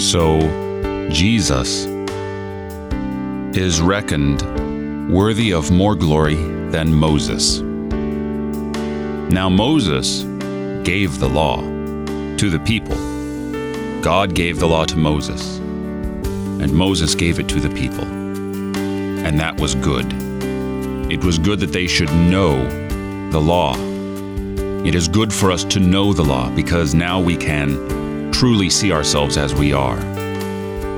So, Jesus is reckoned worthy of more glory than Moses. Now, Moses gave the law to the people. God gave the law to Moses, and Moses gave it to the people. And that was good. It was good that they should know the law. It is good for us to know the law because now we can truly see ourselves as we are.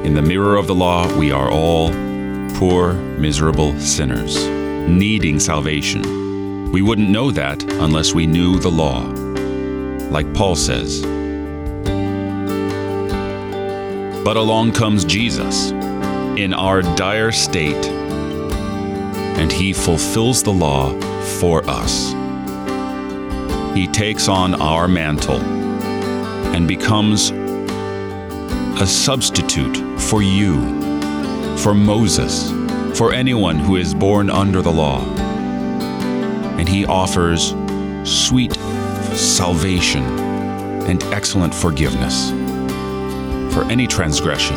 In the mirror of the law, we are all poor, miserable sinners, needing salvation. We wouldn't know that unless we knew the law. Like Paul says, but along comes Jesus in our dire state, and he fulfills the law for us. He takes on our mantle and becomes a substitute for you, for Moses, for anyone who is born under the law. And he offers sweet salvation and excellent forgiveness for any transgression.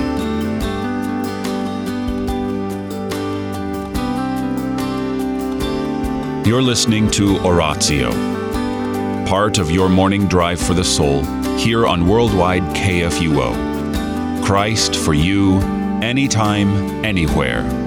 You're listening to Oratio, part of your morning drive for the soul here on Worldwide KFUO. Christ for you, anytime, anywhere.